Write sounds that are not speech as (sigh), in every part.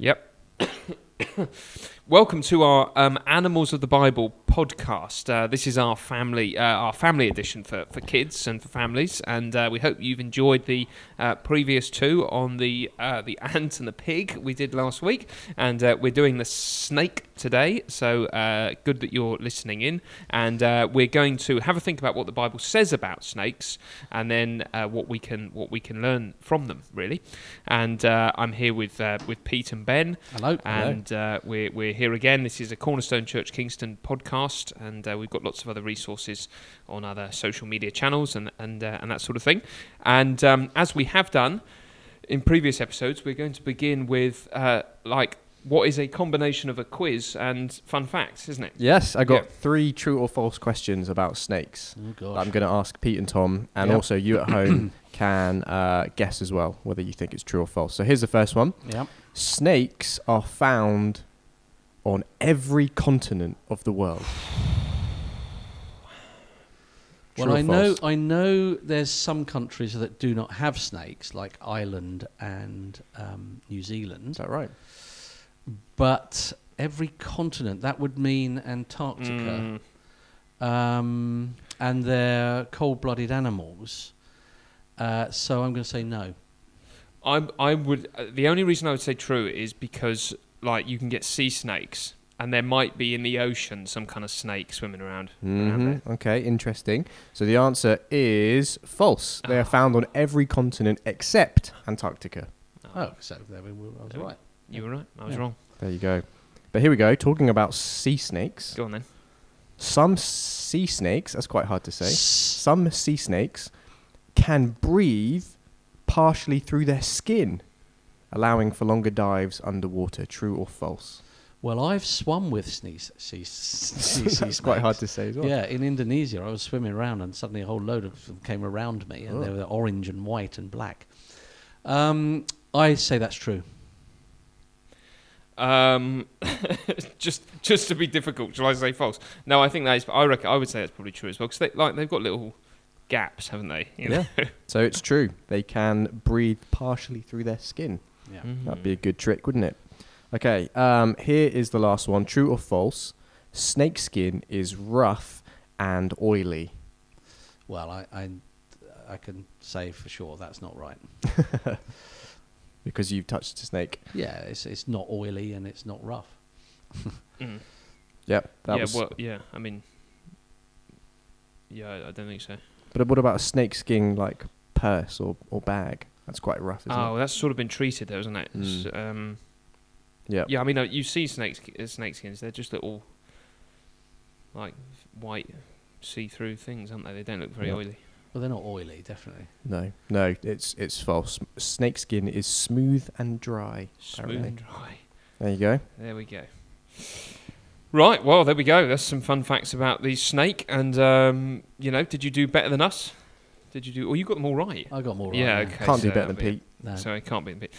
Yep. (coughs) Welcome to our um, Animals of the Bible podcast. Uh, this is our family, uh, our family edition for, for kids and for families, and uh, we hope you've enjoyed the uh, previous two on the uh, the ant and the pig we did last week, and uh, we're doing the snake today. So uh, good that you're listening in, and uh, we're going to have a think about what the Bible says about snakes, and then uh, what we can what we can learn from them, really. And uh, I'm here with uh, with Pete and Ben, Hello. and uh, we're we're here again. This is a Cornerstone Church Kingston podcast, and uh, we've got lots of other resources on other social media channels and and uh, and that sort of thing. And um, as we have done in previous episodes, we're going to begin with uh, like what is a combination of a quiz and fun facts, isn't it? Yes, I got Yeah. three true or false questions about snakes. Oh that. I'm going to ask Pete and Tom, and Yep. also you at home (coughs) can uh, guess as well whether you think it's true or false. So here's the first one: yeah. Snakes are found on every continent of the world. True Well, I know? I know there's some countries that do not have snakes, like Ireland and um, New Is Zealand. that right? But every continent that would mean Antarctica, Mm, um, and they're cold-blooded animals. Uh, so I'm going to say no. I I would. Uh, the only reason I would say true is because like you can get sea snakes, and there might be in the ocean some kind of snake swimming around. around there. hmm Okay, interesting. So the answer is false. They are Ah. found on every continent except Antarctica. Oh, so there we were. I was right. You were right. I was Yeah. wrong. There you go. But here we go. Talking about sea snakes. Go on then. Some sea snakes, that's quite hard to say. Some sea snakes can breathe partially through their skin, allowing for longer dives underwater. True or false? Well, I've swum with sea sea, sea, sea that's (laughs) quite hard to say as well. Yeah, in Indonesia, I was swimming around and suddenly a whole load of them came around me, and they Oh. were orange and white and black. Um, I say that's true. Um, (laughs) just just to be difficult, shall I say false? No, I think that is. I reckon I would say that's probably true as well because they like they've got little gaps, haven't they? You know? (laughs) So it's true. They can breathe partially through their skin. Yeah. That'd be a good trick, wouldn't it? Okay, um, here is the last one. True or false? Snake skin is rough and oily. Well, I, I, I can say for sure that's not right. (laughs) Because you've touched a snake. Yeah, it's it's not oily and it's not rough. (laughs) Mm. Yep. That yeah. was, Well, yeah. I mean, yeah. I, I don't think so. But what about a snake skin like purse or, or bag? That's quite rough, isn't Oh, it? that's sort of been treated, though, isn't it? Mm. um, Yeah. yeah. I mean, uh, you see snakes, uh, snake skins. They're just little, like white, see-through things, aren't they? They don't look very Yeah. oily. Well, they're not oily, definitely. No, no, it's it's false. Snake skin is smooth and dry. Smooth and dry. There you go. There we go. Right, well, there we go. That's some fun facts about the snake. And, um, you know, did you do better than us? Did you do? Well, you got them all right. I got more right. Yeah, yeah. okay. Can't do so better than that'll be- Pete. No. So it can't be a bit.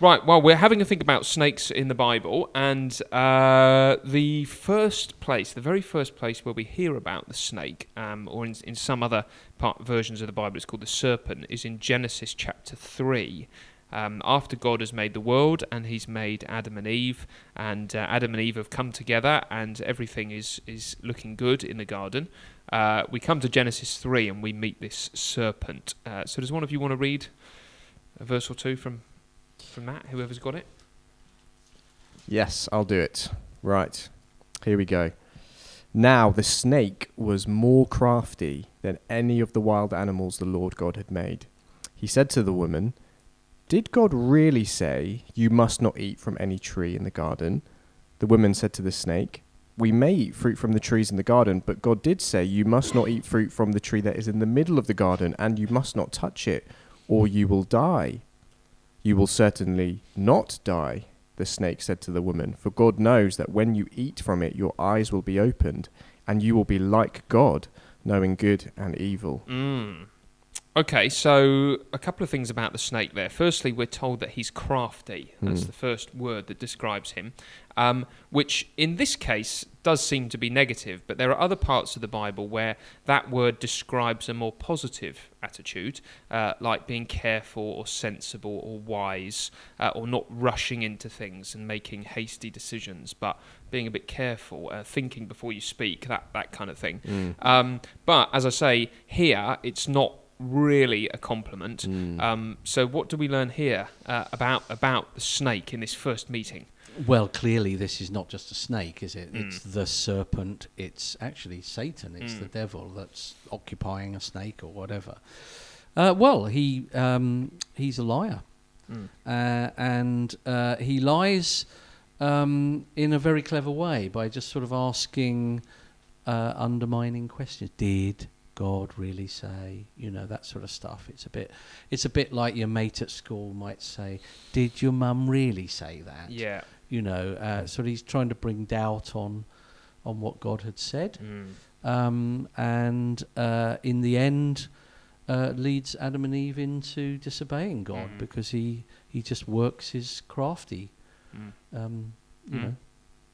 Right, well, we're having a think about snakes in the Bible. And uh, the first place, the very first place where we hear about the snake, um, or in, in some other part, versions of the Bible, it's called the serpent, is in Genesis chapter 3. Um, after God has made the world and he's made Adam and Eve, and uh, Adam and Eve have come together and everything is, is looking good in the garden, uh, we come to Genesis 3 and we meet this serpent. Uh, so, does one of you want to read a verse or two from, from that? Whoever's got it? Yes, I'll do it. Right. Here we go. Now the snake was more crafty than any of the wild animals the Lord God had made. He said to the woman, Did God really say, You must not eat from any tree in the garden? The woman said to the snake, We may eat fruit from the trees in the garden, but God did say, You must not eat fruit from the tree that is in the middle of the garden, and you must not touch it, or you will die. You will certainly not die, the snake said to the woman, for God knows that when you eat from it, your eyes will be opened, and you will be like God, knowing good and evil. Mm. Okay, so a couple of things about the snake there. Firstly, we're told that he's crafty. That's Hmm. the first word that describes him, um, which in this case does seem to be negative, but there are other parts of the Bible where that word describes a more positive attitude, uh, like being careful or sensible or wise, uh, or not rushing into things and making hasty decisions, but being a bit careful, uh, thinking before you speak, that, that kind of thing. Mm. Um, but as I say, here it's not really a compliment. Mm. Um, so what do we learn here uh, about about the snake in this first meeting? Well, clearly, this is not just a snake, is it? Mm. It's the serpent. It's actually Satan. It's Mm. the devil that's occupying a snake or whatever. Uh, well, he um, he's a liar, uh, and uh, he lies um, in a very clever way by just sort of asking uh, undermining questions. Did God really say? You know that sort of stuff. It's a bit. It's a bit like your mate at school might say, "Did your mum really say that?" Yeah. you know, uh, so he's trying to bring doubt on on what God had said, Mm. um, and uh, in the end, uh, leads Adam and Eve into disobeying God Mm. because he he just works his crafty, Mm. um, you Mm. know.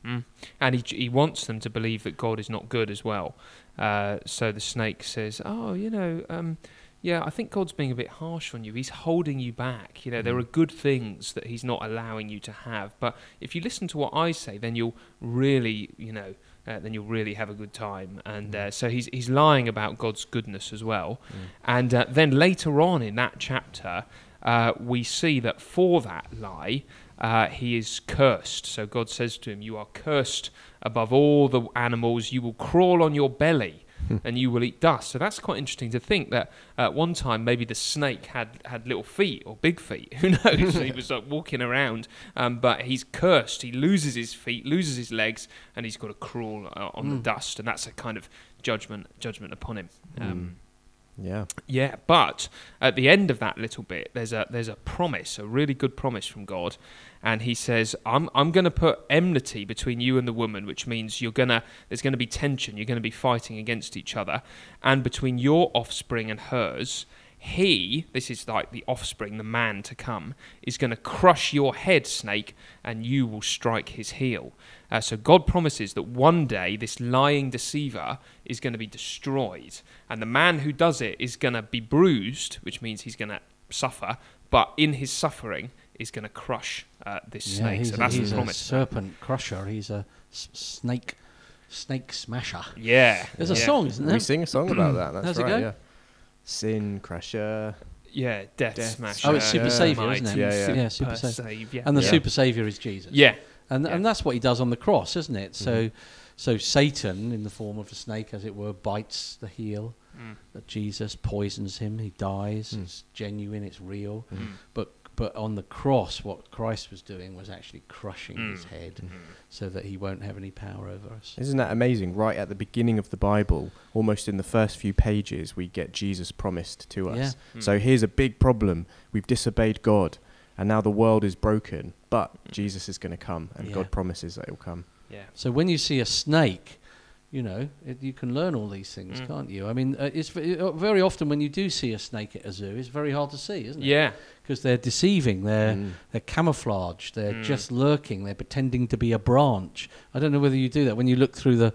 Mm. And he, he wants them to believe that God is not good as well. Uh, so the snake says, "Oh, you know, um, yeah, I think God's being a bit harsh on you. He's holding you back. You know, there Mm. are good things that He's not allowing you to have. But if you listen to what I say, then you'll really, you know, uh, then you'll really have a good time." And uh, so he's he's lying about God's goodness as well. And uh, then later on in that chapter, uh, we see that for that lie, uh, he is cursed. So God says to him, You are cursed above all the animals. You will crawl on your belly and you will eat dust. So that's quite interesting to think that at one time maybe the snake had, had little feet or big feet. (laughs) Who knows? he (laughs) was like walking around. Um, but he's cursed. He loses his feet, loses his legs, and he's got to crawl uh, on the Mm. dust. And that's a kind of judgment judgment upon him. Um, Yeah. yeah, but at the end of that little bit, there's a there's a promise, a really good promise from God, and He says, "I'm I'm going to put enmity between you and the woman, which means you're gonna there's going to be tension, you're going to be fighting against each other, and between your offspring and hers." He, this is like the offspring, the man to come, is going to crush your head, snake, and you will strike his heel. Uh, so God promises that one day this lying deceiver is going to be destroyed, and the man who does it is going to be bruised, which means he's going to suffer, but in his suffering is going to crush uh, this Yeah, snake. he's So a, that's he's the a promise. serpent crusher. He's a s- snake snake smasher. Yeah, There's a song, isn't there? We sing a song about that. (clears throat) That's How's it right. go? Yeah. Sin Crusher. Yeah, Death, Death Smasher. Oh, it's Super Yeah. Saviour, isn't it? Yeah, yeah. Yeah, Super Super Saviour. Saviour. And the Yeah. super savior is Jesus. Yeah, And Yeah. and that's what he does on the cross, isn't it? So Mhm. so Satan, in the form of a snake, as it were, bites the heel. Mm. That Jesus poisons him. He dies. Mm. It's genuine. It's real. Mm. But but on the cross, what Christ was doing was actually crushing his Mm. head, Mm. so that he won't have any power over us. Isn't that amazing? Right at the beginning of the Bible, almost in the first few pages, we get Jesus promised to us. Yeah. Mm. So here's a big problem. We've disobeyed God, and now the world is broken, but Mm. Jesus is going to come, and Yeah. God promises that he'll come. Yeah. So when you see a snake, you know it, you can learn all these things, Mm. can't you? I mean, uh, it's v- uh, very often when you do see a snake at a zoo, it's very hard to see, isn't it? Yeah. because they're deceiving. They're Mm. they're camouflaged. They're Mm. just lurking. They're pretending to be a branch. I don't know whether you do that when you look through the,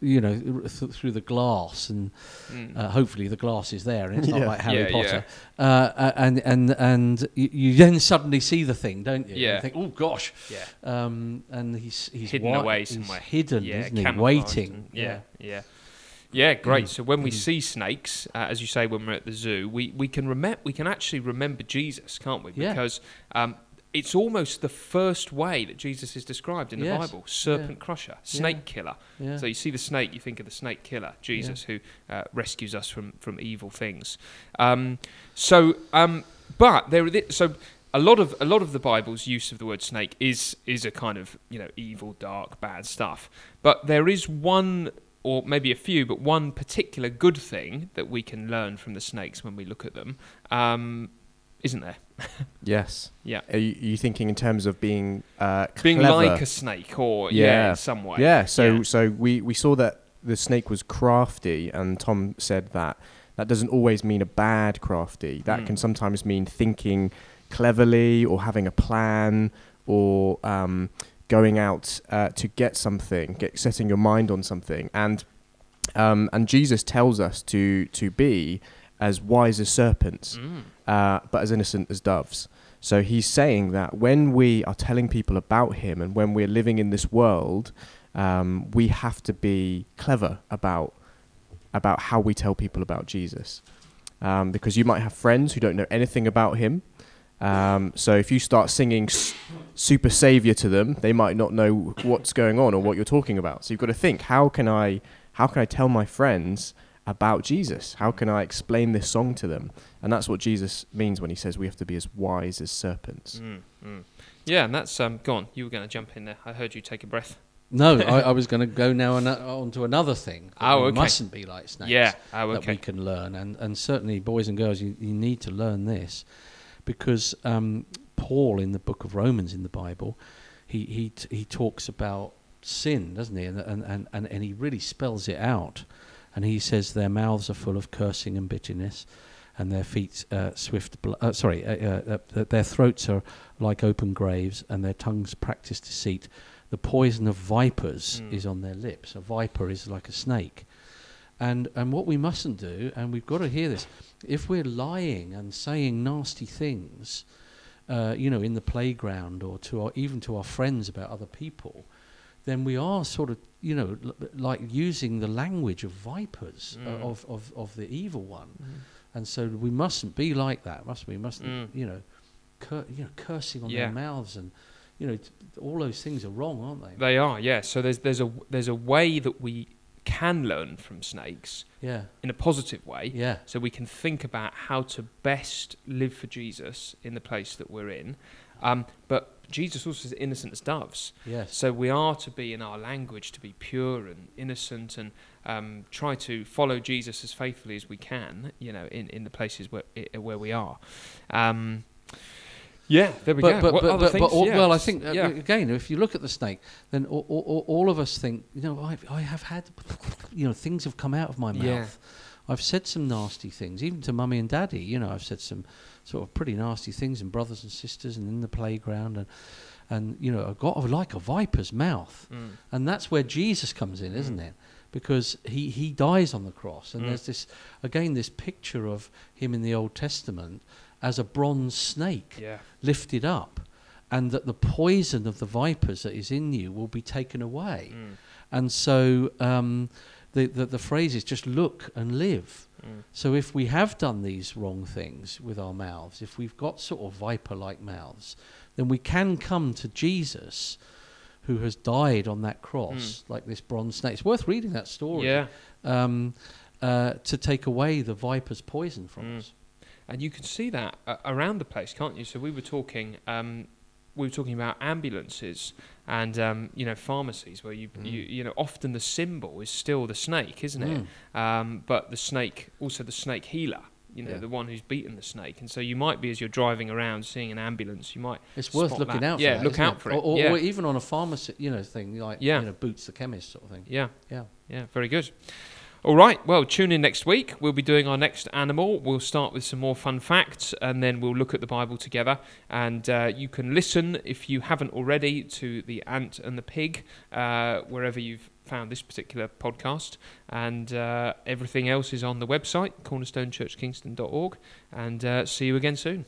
you know, th- through the glass, and Mm. uh, hopefully the glass is there, and it's not like Harry Yeah, Potter. Uh, uh, and and and you, you then suddenly see the thing, don't you? Yeah. You think, oh gosh. yeah. Um, and he's he's Hidden wi- away he's somewhere. hidden, yeah, isn't he? Waiting. and- yeah, yeah, yeah. Great. Mm. So when we Mm. see snakes, uh, as you say, when we're at the zoo, we, we can remember we can actually remember Jesus, can't we? Yeah. Because um, it's almost the first way that Jesus is described in the Yes. Bible: serpent crusher, snake killer. Yeah. So you see the snake, you think of the snake killer, Jesus, who uh, rescues us from from evil things. Um, so, um, but there, are thi- so a lot of a lot of the Bible's use of the word snake is is a kind of you know evil, dark, bad stuff. But there is one, or maybe a few, but one particular good thing that we can learn from the snakes when we look at them, um, isn't there? (laughs) Yes. Yeah. Are you, are you thinking in terms of being uh, Being clever? like a snake, or yeah, Yeah. in some way. Yeah. So Yeah. so we we saw that the snake was crafty, and Tom said that that doesn't always mean a bad crafty. That Mm. can sometimes mean thinking cleverly or having a plan or um, going out uh, to get something, get setting your mind on something. And um, and Jesus tells us to to be as wise as serpents, Mm. uh, but as innocent as doves. So he's saying that when we are telling people about him and when we're living in this world, um, we have to be clever about about how we tell people about Jesus, um, because you might have friends who don't know anything about him. Um, so if you start singing s- "Super Savior" to them, they might not know what's going on or what you're talking about. So you've got to think: how can I how can I tell my friends about Jesus? How can I explain this song to them? And that's what Jesus means when he says we have to be as wise as serpents. Mm, mm. Yeah, and that's um, go on. You were going to jump in there. I heard you take a breath. No, (laughs) I, I was going to go now on, on to another thing. that Oh, we okay. mustn't be like snakes. Yeah. Oh, that we can learn, and and certainly boys and girls, you, you need to learn this, because um, Paul in the book of Romans in the Bible, he he t- he talks about sin, doesn't he? And and, and and and he really spells it out, and he says their mouths are full of cursing and bitterness. And their feet uh, swift, bl- uh, sorry, uh, uh, uh, their throats are like open graves, and their tongues practice deceit. The poison of vipers Mm. is on their lips. A viper is like a snake. And and what we mustn't do, and we've got to hear this, if we're lying and saying nasty things, uh, you know, in the playground or to our, even to our friends about other people, then we are sort of, you know, l- like using the language of vipers uh, Mm. of, of of the evil one. Mm. And so we mustn't be like that, must we? We mustn't, Mm. you know, cur- you know, cursing on Yeah. their mouths and, you know, t- all those things are wrong, aren't they? They are, yeah. So there's there's a there's a way that we can learn from snakes Yeah, in a positive way. yeah, So we can think about how to best live for Jesus in the place that we're in. Um, but Jesus also says innocent as doves. yes. So we are to be in our language to be pure and innocent and um, try to follow Jesus as faithfully as we can, you know, in, in the places where where we are. Um, yeah, there we but, go. But, but, but, but all, Yeah, well, I think uh, yeah. again, if you look at the snake, then all, all, all of us think, you know, I, I have had, you know, things have come out of my mouth. Yeah. I've said some nasty things, even to mummy and daddy. You know, I've said some sort of pretty nasty things, and brothers and sisters, and in the playground, and and you know, got like a viper's mouth, Mm. and that's where Jesus comes in, isn't it? Because he he dies on the cross, and Mm. there's this again this picture of him in the Old Testament as a bronze snake Yeah. lifted up, and that the poison of the vipers that is in you will be taken away. Mm. And so um, the, the the phrase is just look and live. Mm. So if we have done these wrong things with our mouths, if we've got sort of viper-like mouths, then we can come to Jesus, who has died on that cross like this bronze snake. It's worth reading that story. Yeah. Um, uh, to take away the viper's poison from Mm. us. And you can see that uh, around the place, can't you? So we were talking, um, we were talking about ambulances and um, you know pharmacies where you, you you know often the symbol is still the snake, isn't it? Mm. Um, but the snake, also the snake healer. You know, Yeah. the one who's beaten the snake, and so you might be as you're driving around seeing an ambulance, you might It's worth looking that. out for. Yeah, that, look out for it. Or, or, yeah. or even on a pharmacy, you know, thing like Yeah. you know, Boots the chemist sort of thing. yeah, Yeah. yeah, very good. All right, well, tune in next week. We'll be doing our next animal. We'll start with some more fun facts and then we'll look at the Bible together. And uh, you can listen, if you haven't already, to The Ant and the Pig, uh, wherever you've found this particular podcast. And uh, everything else is on the website, cornerstonechurchkingston.org. And uh, see you again soon.